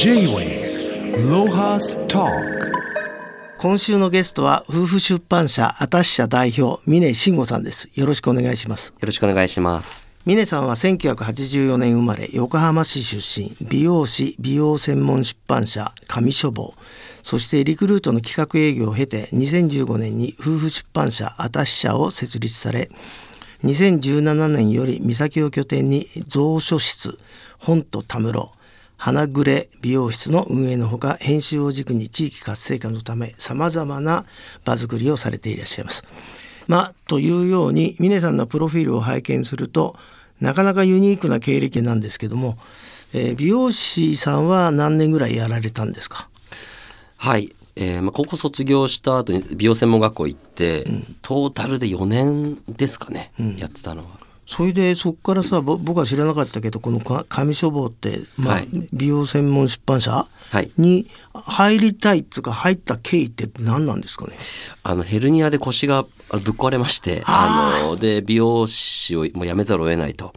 J-Way ロハスタ今週のゲストは夫婦出版社あたし社代表峰慎吾さんです。よろしくお願いします。よろしくお願いします。峰さんは1984年生まれ横浜市出身美容師美容専門出版社上書房。そしてリクルートの企画営業を経て2015年に夫婦出版社あたし社を設立され2017年より三崎を拠点に蔵書室本とたむろ花暮れ美容室の運営のほか編集を軸に地域活性化のためさまざまな場作りをされていらっしゃいます。まあ、というように峰さんのプロフィールを拝見するとなかなかユニークな経歴なんですけども、えー美容師さんは何年ぐらいやられたんですか？はい。えーまあ、高校卒業した後に美容専門学校行って、トータルで4年ですかね、やってたのは。それでそこからさぼ僕は知らなかったけどこのか上書房って、まあはい美容専門出版社はい。に入りたいっつうか入った経緯って何なんですかね？あのヘルニアで腰がぶっ壊れましてあので美容師をもう辞めざるを得ないと、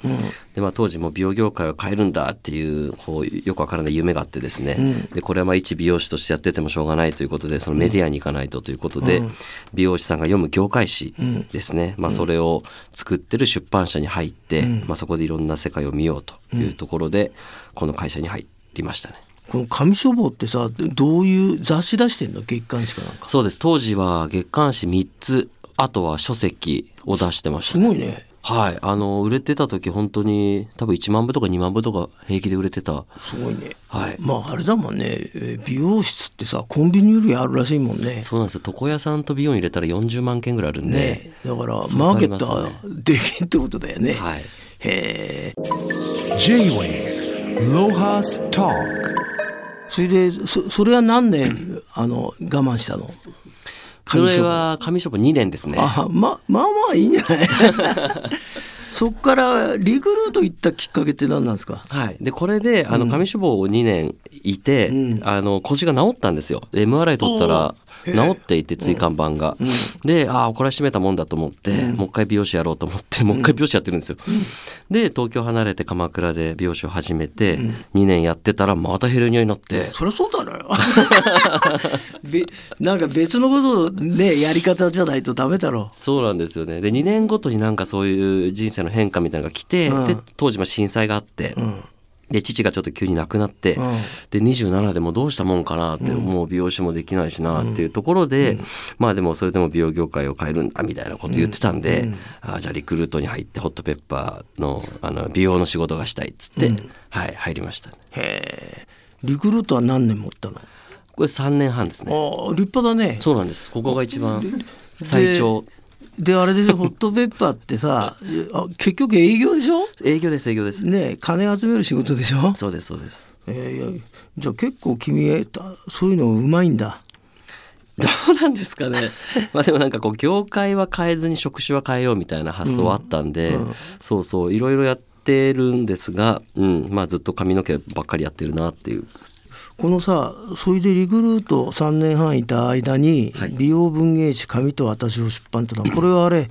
でまあ、当時も美容業界を変えるんだっていうこうよくわからない夢があってですね、でこれはまあ一美容師としてやっててもしょうがないということでそのメディアに行かないとということで、美容師さんが読む業界誌ですね、まあ、それを作ってる出版社に入って、まあ、そこでいろんな世界を見ようというところで、この会社に入りましたね。この上書房ってさどういう雑誌出してんの？月刊誌かなんか。そうです。当時は月刊誌3つあとは書籍を出してました。ねすごいね。はい。あの売れてた時本当に多分1万部とか2万部とか平気で売れてた。すごいね。はい。まああれだもんね。えー美容室ってさコンビニよりあるらしいもんね。そうなんですよ。床屋さんと美容院入れたら40万件ぐらいあるんで、ねだからそうマーケットはできんってことだよね、はい。へえ。J-Way ロハスタそれでそそれは何年あの我慢したの？それは紙書房2年ですね。あままあまあいいんじゃない？そっからリクルート行ったきっかけって何なんですか？はい、でこれであの紙書房を2年いて、うん。あの腰が治ったんですよ。で MRI 取ったら治っていて椎間板が、でああこれは閉めたもんだと思って、もう一回美容師やろうと思ってもう一回美容師やってるんですよ、で東京離れて鎌倉で美容師を始めて、2年やってたらまたヘルニアになって、そりゃそうだろよ。べなんか別のことをねやり方じゃないとダメだろそうなんですよね。で2年ごとになんかそういう人生の変化みたいなのが来て、うん。で当時まあ震災があって、んで父がちょっと急に亡くなって、うん。で27でもどうしたもんかなって、もう美容師もできないしなっていうところで、まあでもそれでも美容業界を変えるんだみたいなこと言ってたんで、あじゃあリクルートに入ってホットペッパーのあの美容の仕事がしたいっつって、はい入りましたへえリクルートは何年持ったの？これ3年半ですあね。あ立派だね。そうなんです。ここが一番最長であれでしょ？ホットペッパーってさあ結局営業でしょ？営業です営業です。ねえ金集める仕事でしょ？そうですそうです。えーいやじゃあ結構君えそういうのうまいんだ。どうなんですかね。まあでもなんかこう業界は変えずに職種は変えようみたいな発想はあったんで、そうそういろいろやってるんですが、うん、まあずっと髪の毛ばっかりやってるなっていうこのさそれでリクルート3年半いた間にはい。美容文芸誌紙と私を出版ってのは これはあれ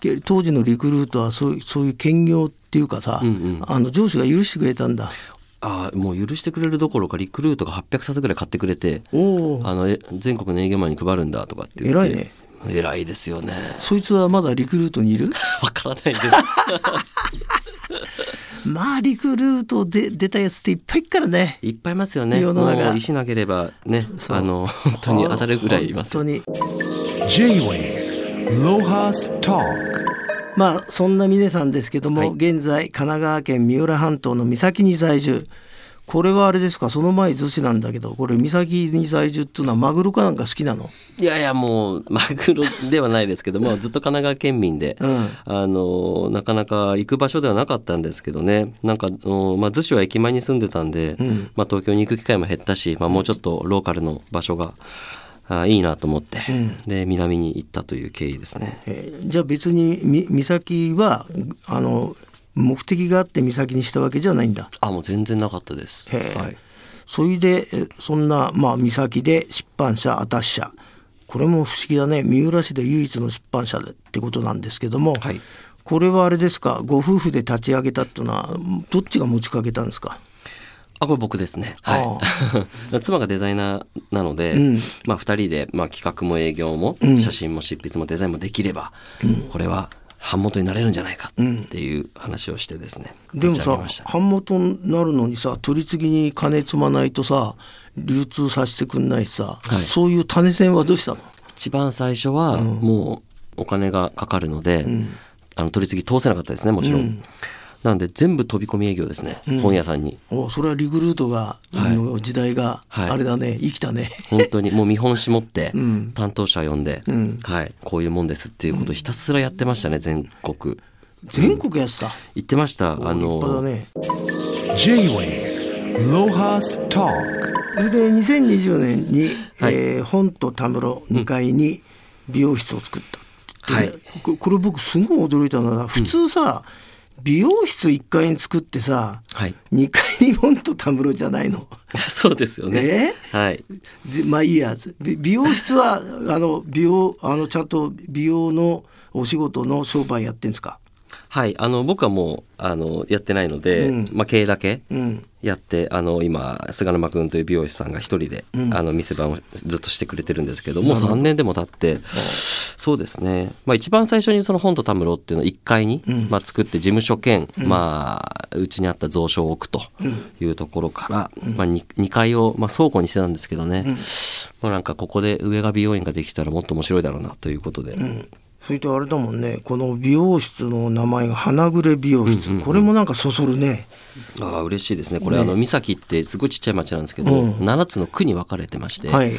け当時のリクルートはそういうそういう兼業っていうかさ、うんうん。あの上司が許してくれたんだ。ああもう許してくれるどころかリクルートが800冊ぐらい買ってくれてあのえ全国の営業マンに配るんだとかって言って。偉いね偉いですよね。そいつはまだリクルートにいる？わからないです。まあリクルートで出たやつっていっぱいいっからね。いっぱいいますよね。世の中。もう石投げればねあの本当に当たるぐらいいますよ。本当に。J-Way ロハスタまあそんな峰さんですけども、はい。現在神奈川県三浦半島の三崎に在住これはあれですか？その前逗子なんだけどこれ三崎に在住っていうのはマグロかなんか好きなの？いやいやもうマグロではないですけど もずっと神奈川県民で、うん。あのなかなか行く場所ではなかったんですけどね。なんか、うんまあ、逗子は駅前に住んでたんで、ん。まあ、東京に行く機会も減ったし、まあ、もうちょっとローカルの場所があいいなと思って、で南に行ったという経緯ですね。え。ーじゃあ別にみ三崎はあの目的があって三崎にしたわけじゃないんだ。あもう全然なかったです。へえ。はい、それでえそんな、まあ、三崎で出版社アタッシャこれも不思議だね。三浦市で唯一の出版社でってことなんですけども、はい。これはあれですか？ご夫婦で立ち上げたっていうのはどっちが持ちかけたんですか？あこれ僕ですね。はい。妻がデザイナーなので、うん。まあ、2人で、まあ、企画も営業もん。写真も執筆もデザインもできれば、これは版元になれるんじゃないかっていう話をしてですね、でもさ版元になるのにさ取り次ぎに金積まないとさ流通させてくんないしさ、はい。そういう種銭はどうしたの？一番最初はもうお金がかかるので、あの取り次ぎ通せなかったですねもちろん、なんで全部飛び込み営業ですね、本屋さんに。おそれはリクルートが、はい。の時代がはい。あれだね、生きたね。本当にもう見本絞ってん。担当者呼んで、ん。はい、こういうもんですっていうことをひたすらやってましたね全国。全国やってた、言ってましたあ立派だのね。J-Wave Lohas Talk それで2020年に、はい。えー本とたむろ2階に美容室を作った、はい。でここれ僕すごい驚いたのは普通さ、美容室1階に作ってさはい。2階に本とたむろじゃないの。そうですよね、はい。でまあいいやび美容室はあの美容あのちゃんと美容のお仕事の商売やってんですか？はいあの僕はもうあのやってないので、うんまあ、経営だけうんやってあの今菅沼君という美容師さんが一人で、あの店番をずっとしてくれてるんですけどもう3年でも経ってそうですね、まあ、一番最初にその本とたむろっていうのを1階に、まあ、作って事務所兼、まあうちにあった蔵書を置くというところから、まあ、2, 2階を、まあ、倉庫にしてたんですけどね、まあ、なんかここで上が美容院ができたらもっと面白いだろうなということで、それとあれだもんね。この美容室の名前が花暮美容室、これもなんかそそるね。ああ嬉しいですね。これ、あの三崎ってすごいちっちゃい町なんですけど、うん。7つの区に分かれてまして、はい。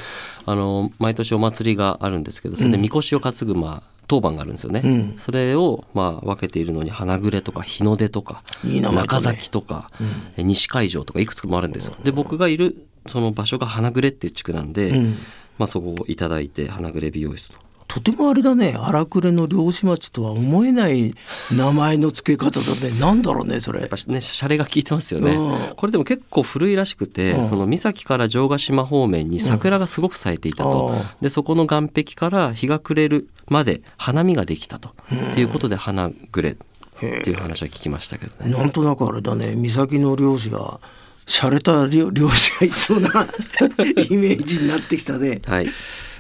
あの毎年お祭りがあるんですけどそれでみこしを担ぐ、まあ、当番があるんですよね、ん。それを、まあ、分けているのに花暮とか日の出とかね。中崎とか、え西海上とかいくつかもあるんですよ。で僕がいるその場所が花暮っていう地区なんで、ん。まあ、そこをいただいて花暮美容室と。とてもあれだね荒暮の漁師町とは思えない名前の付け方だね なんだろうねそれやっぱね、シャレが効いてますよねうん。これでも結構古いらしくて、その岬から城ヶ島方面に桜がすごく咲いていたと。うんで、そこの岸壁から日が暮れるまで花見ができたと。っていうことで花暮れっていう話は聞きましたけどね。なんとなくあれだね岬の漁師が洒落た漁漁師がいそうなイメージになってきたね。はい。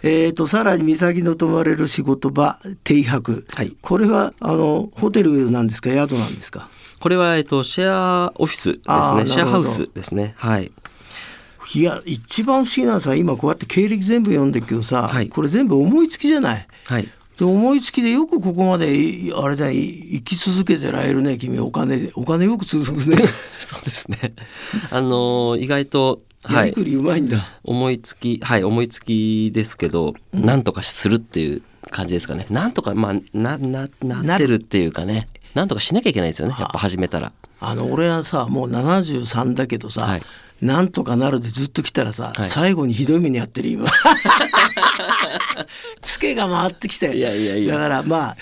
えー、とさらに岬の泊まれる仕事場停泊、はいこれはあのホテルなんですか？宿なんですか？これは、えっと、シェアオフィスですね。シェアハウスですね。はい。いや一番不思議なのはさ今こうやって経歴全部読んでるけどさ、はいこれ全部思いつきじゃない？はい。で思いつきでよくここまでいあれだい生き続けてられるね君。お金お金よく続くね。そうですね。あのー意外と、はい。やりくりうまいんだ、思いつきはい思いつきですけど、なんとかするっていう感じですかね。なんとかまあなななってるっていうかね。なんとかしなきゃいけないですよねやっぱ始めたら。あの俺はさもう73だけどさ、はいなんとかなるでずっと来たらさ、はい。最後にひどい目にやってる今。ツケが回ってきたよ。いやいやいや。だからまあ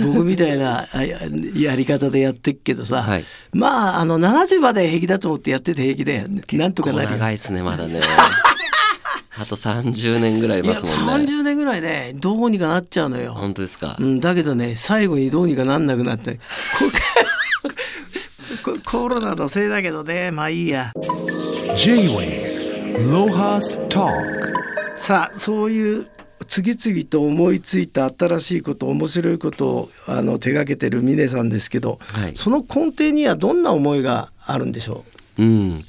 僕みたいなあややり方でやってっけどさ、はい。まああの70まで平気だと思ってやってて平気だよ。ねなんとかなるよ。長いですねまだね。あと30年ぐらい待つもんね。30年ぐらいねどうにかなっちゃうのよ、本当ですか、うん、だけどね最後にどうにかなんなくなってコロナのせいだけどね。まあいいや。Talk さあそういう次々と思いついた新しいこと面白いことをあの手がけてる峰さんですけど、はい。その根底にはどんな思いがあるんでしょうん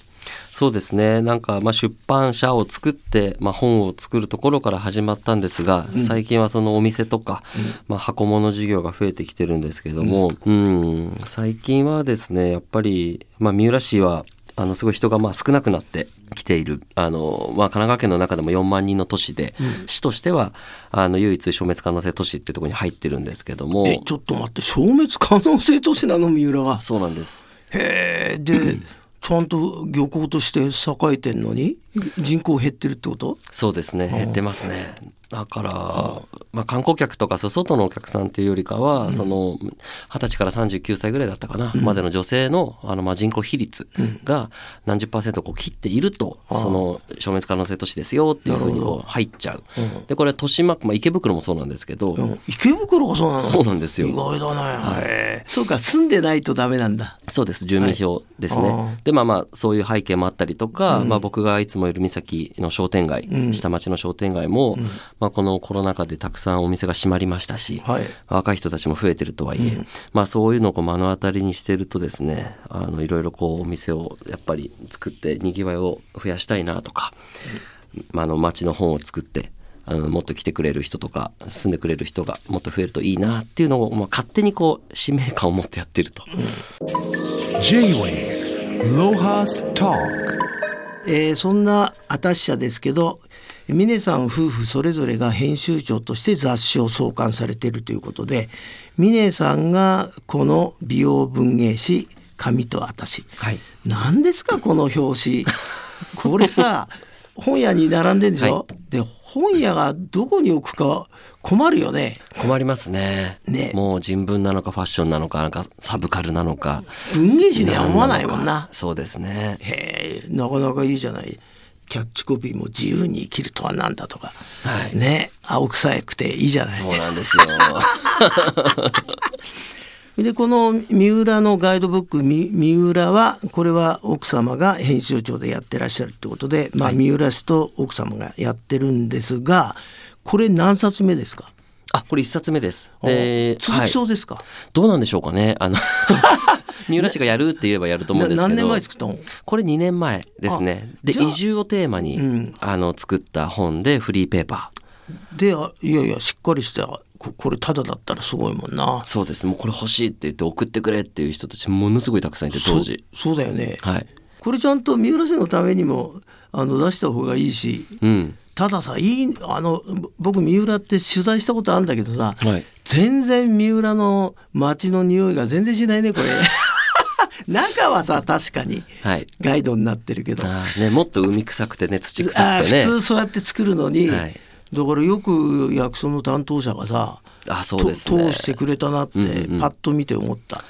そうですね。なんかまあ出版社を作って、まあ、本を作るところから始まったんですが、最近はそのお店とか、まあ、箱物事業が増えてきてるんですけども、うん。最近はですねやっぱり、まあ、三浦市はあのすごい人がまあ少なくなってきている。あの、まあ、神奈川県の中でも4万人の都市で、市としてはあの唯一消滅可能性都市ってところに入ってるんですけども。ちょっと待って消滅可能性都市なの？三浦は。そうなんです。へえで ちゃんと漁港として栄えてんのに人口減ってるってことそうですね減ってますねだからまあ、観光客とか外のお客さんというよりかは、その二十歳から39歳ぐらいだったかな、までの女性のあのまあ人口比率が何十パーセントこう切っていると、その消滅可能性都市ですよっていうふうにこう入っちゃう。でこれ豊島区、まあ、池袋もそうなんですけど、うん。池袋がそうなのそうなんですよ。意外だね、へえそうか住んでないとダメなんだ。そうです住民票ですね、あでまあまあそういう背景もあったりとか、まあ、僕がいつもいる岬の商店街、下町の商店街も、まあ、このコロナ禍でたくさんお店が閉まりましたし、はい。若い人たちも増えてるとはいえ、まあそういうのを目の当たりにしてるとですねあのいろいろこうお店をやっぱり作ってにぎわいを増やしたいなとか、まあ、あの町の本を作ってあのもっと来てくれる人とか住んでくれる人がもっと増えるといいなっていうのを、まあ、勝手にこう使命感を持ってやってると。J-Way Lohas Talk えーそんな私社ですけど峰さん夫婦それぞれが編集長として雑誌を創刊されているということで峰さんがこの美容文芸誌「紙と私」はい。何ですかこの表紙。これさ本屋に並んでんでしょ、はで本屋がどこに置くか困るよね。困りますね。ね。もう人文なのかファッションなのかなんかサブカルなのか。文芸誌には思わないもんな。そうですね。へえなかなかいいじゃないキャッチコピーも自由に生きるとは何だとか、はい。ね。青臭くていいじゃない。そうなんですよ。でこの三浦のガイドブックみ三浦はこれは奥様が編集長でやってらっしゃるってことで、まあ、三浦氏と奥様がやってるんですがこれ何冊目ですか？あこれ一冊目です。で続きそうですか、はい。どうなんでしょうかね。あの 三浦市がやるって言えばやると思うんですけどな何年前作ったのこれ2年前ですね。で移住をテーマに、ん。あの作った本でフリーペーパー。であいやいやしっかりしてここれただだったらすごいもんな。そうですもうこれ欲しいって言って送ってくれっていう人たちものすごいたくさんいて当時。そそうだよね、はい。これちゃんと三浦市のためにもあの出した方がいいしうん。たださいいあのぼ僕三浦って取材したことあるんだけどさ、はい。全然三浦の街の匂いが全然しないねこれ中はさ確かにはい。ガイドになってるけど。あーねもっと海臭くてね土あ臭ーくてね。普通そうやって作るのに、はい。だからよく役所の担当者がさあそうですね。と通してくれたなってうんうんうん。パッと見て思った、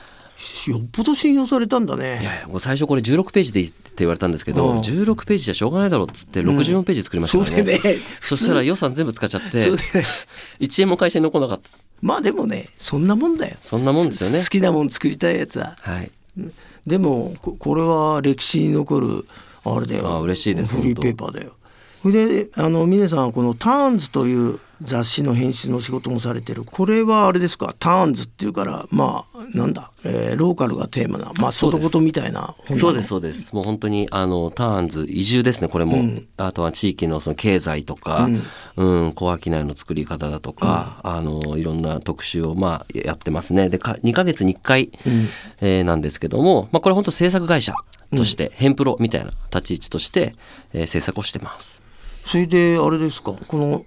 よっぽど信用されたんだね。いやいや最初これ16ページでいいって言われたんですけど、うん。16ページじゃしょうがないだろうっつって64ページ作りましたからね,、そうだよね。そしたら予算全部使っちゃってね。1円も会社に残らなかった。まあでもねそんなもんだよ。そんなもんですよね。好きなもん作りたいやつは。はいでもここれは歴史に残るあれだよ。あ嬉しいですフリーペーパーだよそれであの峰さんはこの「ターンズ」という雑誌の編集の仕事もされてる。これはあれですか「ターンズ」っていうからまあなんだ、えーローカルがテーマなまあ外言みたいなそうですそうです。もう本当にあのターンズ移住ですね。これも、あとは地域のその経済とか、うん。小商いの作り方だとか、あのいろんな特集をまあやってますね。でか2ヶ月に1回、えーなんですけども、まあ、これ本当制作会社として、ヘンプロみたいな立ち位置として、えー制作をしてます。それであれですかこの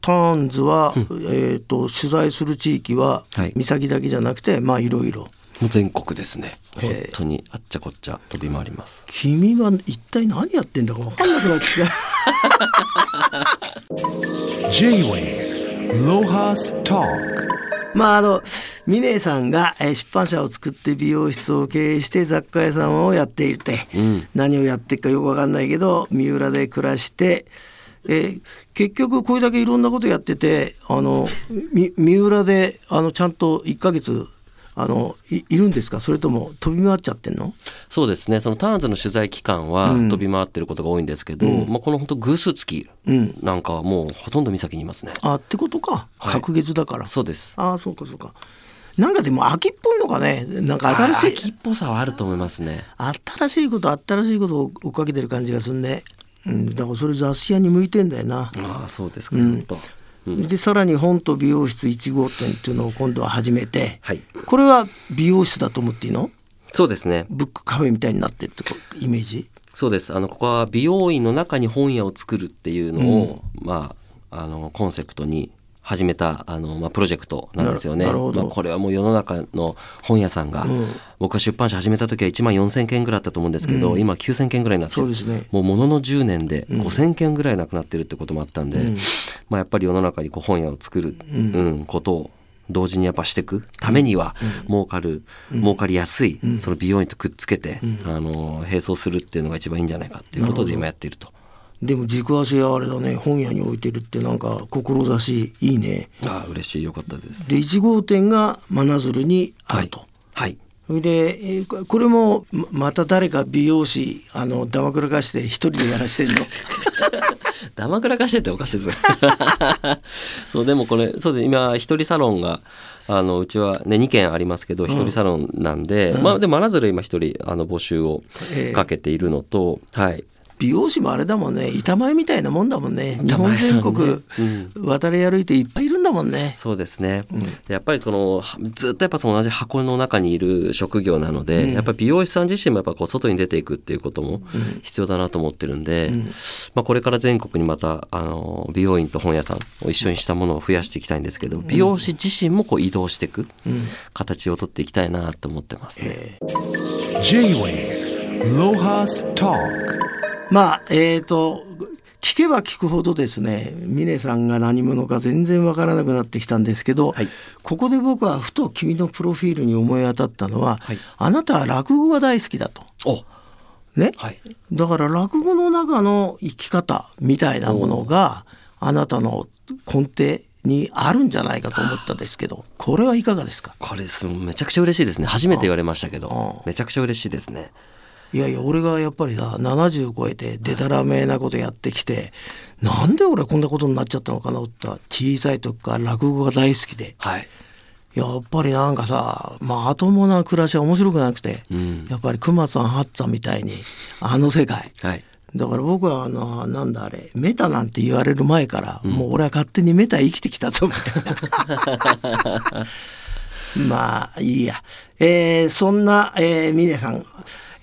ターンズは、えー、と取材する地域ははい。岬だけじゃなくてまあいろいろ。もう全国ですね。へ本え当にあっちゃこっちゃ飛び回ります。君は一体何やってんだか分かんなくなってきた。J-Way Lohas Talk まああの峰さんがえー出版社を作って美容室を経営して雑貨屋さんをやっていて、何をやってるかよく分かんないけど三浦で暮らして、えー結局これだけいろんなことやっててあのみ三浦であのちゃんと1ヶ月あのいいるんですか？それとも飛び回っちゃってんの？そうですね。そのターンズの取材期間は飛び回ってることが多いんですけど、まあ、この本当偶数月なんかはもうほとんど岬にいますね、あってことか。はい。隔月だから、そうです。ああそうかそうか。なんかでも秋っぽいのかね？なんか新しいあ秋っぽさはあると思いますね。新しいこと新しいことを追っかけてる感じがするね、うん、だからそれ雑誌屋に向いてんだよな、ああそうですか、本当でさらに本と美容室1号店っていうのを今度は始めて、はい。これは美容室だと思っていいの？そうですね。ブックカフェみたいになってるってこイメージ？そうです。あのここは美容院の中に本屋を作るっていうのを、まああのコンセプトに始めたあの、まあ、プロジェクトなんですよね。まあ、これはもう世の中の本屋さんが、僕が出版社始めた時は1万4,000件ぐらいだったと思うんですけど、今9,000件ぐらいになってるそうですね。もうものの10年で5,000件ぐらいなくなってるってこともあったんで、まあ、やっぱり世の中にこう本屋を作る、うん。ことを同時にやっぱしていくためには儲かる、儲かりやすいその美容院とくっつけて、あの並走するっていうのが一番いいんじゃないかっていうことで今やっていると。でも軸足はあれだね本屋に置いてるってなんか志いいね。ああ嬉しいよかったです。で1号店が真鶴にあると、はい。それでえーここれもままた誰か美容師あのだまくらかして一人でやらしてんの。ダマくらかしてっておかしいです。そうでもこれそうです。今一人サロンがあのうちはね2軒ありますけど一人サロンなんで、まあでも真鶴今一人あの募集をええ。かけているのと、はい美容師もあれだもんね。板前みたいなもんだもんね。日本全国渡り歩いていっぱいいるんだもんね、そうですね、でやっぱりこのずっとやっぱその同じ箱の中にいる職業なので、やっぱり美容師さん自身もやっぱこう外に出ていくっていうことも必要だなと思ってるんで、まあ、これから全国にまたあの美容院と本屋さんを一緒にしたものを増やしていきたいんですけど、美容師自身もこう移動していく形をとっていきたいなと思ってますね。J-Way Lohas Talk まあえー、と聞けば聞くほどですね峰さんが何者か全然わからなくなってきたんですけど、はい。ここで僕はふと君のプロフィールに思い当たったのは、はい。あなたは落語が大好きだと。お。ね、はい。だから落語の中の生き方みたいなものがあなたの根底にあるんじゃないかと思ったんですけどこれはいかがですか？これすめちゃくちゃ嬉しいですね。初めて言われましたけど。あ。めちゃくちゃ嬉しいですね。いやいや俺がやっぱりさ70超えてでたらめなことやってきてなんで俺こんなことになっちゃったのかなって小さい時から落語が大好きで。はい。やっぱりなんかさまともな暮らしは面白くなくて、うん。やっぱり熊さん八さんみたいにあの世界。はい。だから僕はあのなんだあれメタなんて言われる前から、もう俺は勝手にメタ生きてきたぞみたいな まあいいや、えーそんな、えー、峰さん、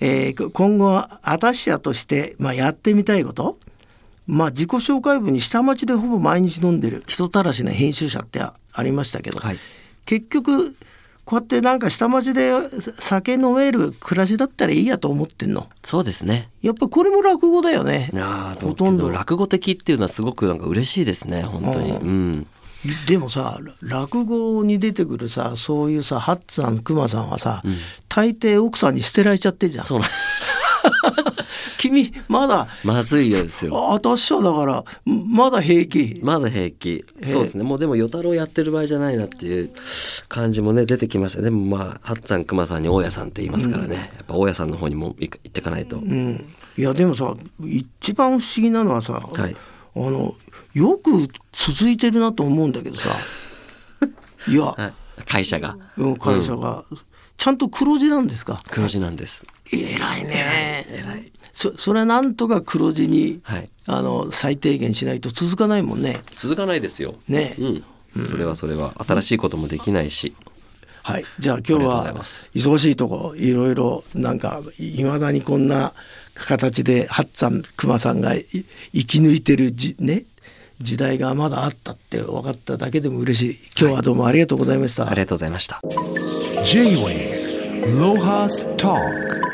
えー今後は私社として、まあ、やってみたいこと？まあ自己紹介文に下町でほぼ毎日飲んでる人たらしな編集者ってあありましたけど、はい結局こうやってなんか下町で酒飲める暮らしだったらいいやと思ってんの？そうですね。やっぱこれも落語だよね。ほとんど落語的っていうのはすごくなんか嬉しいですね本当に。ううん。でもさ落語に出てくるさそういうさハッツさんクマさんはさ、大抵奥さんに捨てられちゃってんじゃんそうなん 君まだまずいよですよ。あ私はだからまだ平気まだ平気。そうですね。もうでも与太郎やってる場合じゃないなっていう感じもね出てきました。でもまあハッツァンクマさんに大家さんって言いますからね。やっぱ大家さんの方にも行ってかないと。うんいやでもさ一番不思議なのはさ、はいあのよく続いてるなと思うんだけどさ。いや、はい会社が。うん会社が、ちゃんと黒字なんですか？黒字なんです。偉いね。偉い。そそれはなんとか黒字に、はい。あの最低限しないと続かないもんね。続かないですよ。ね、うん。それはそれは。新しいこともできないし。はい。じゃあ今日は忙しいとこいろいろなんかいまだにこんな形でハッツァンクマさんがい生き抜いてるじね時代がまだあったって分かっただけでも嬉しい。今日はどうもありがとうございました、ありがとうございました。J-Way Lohas Talk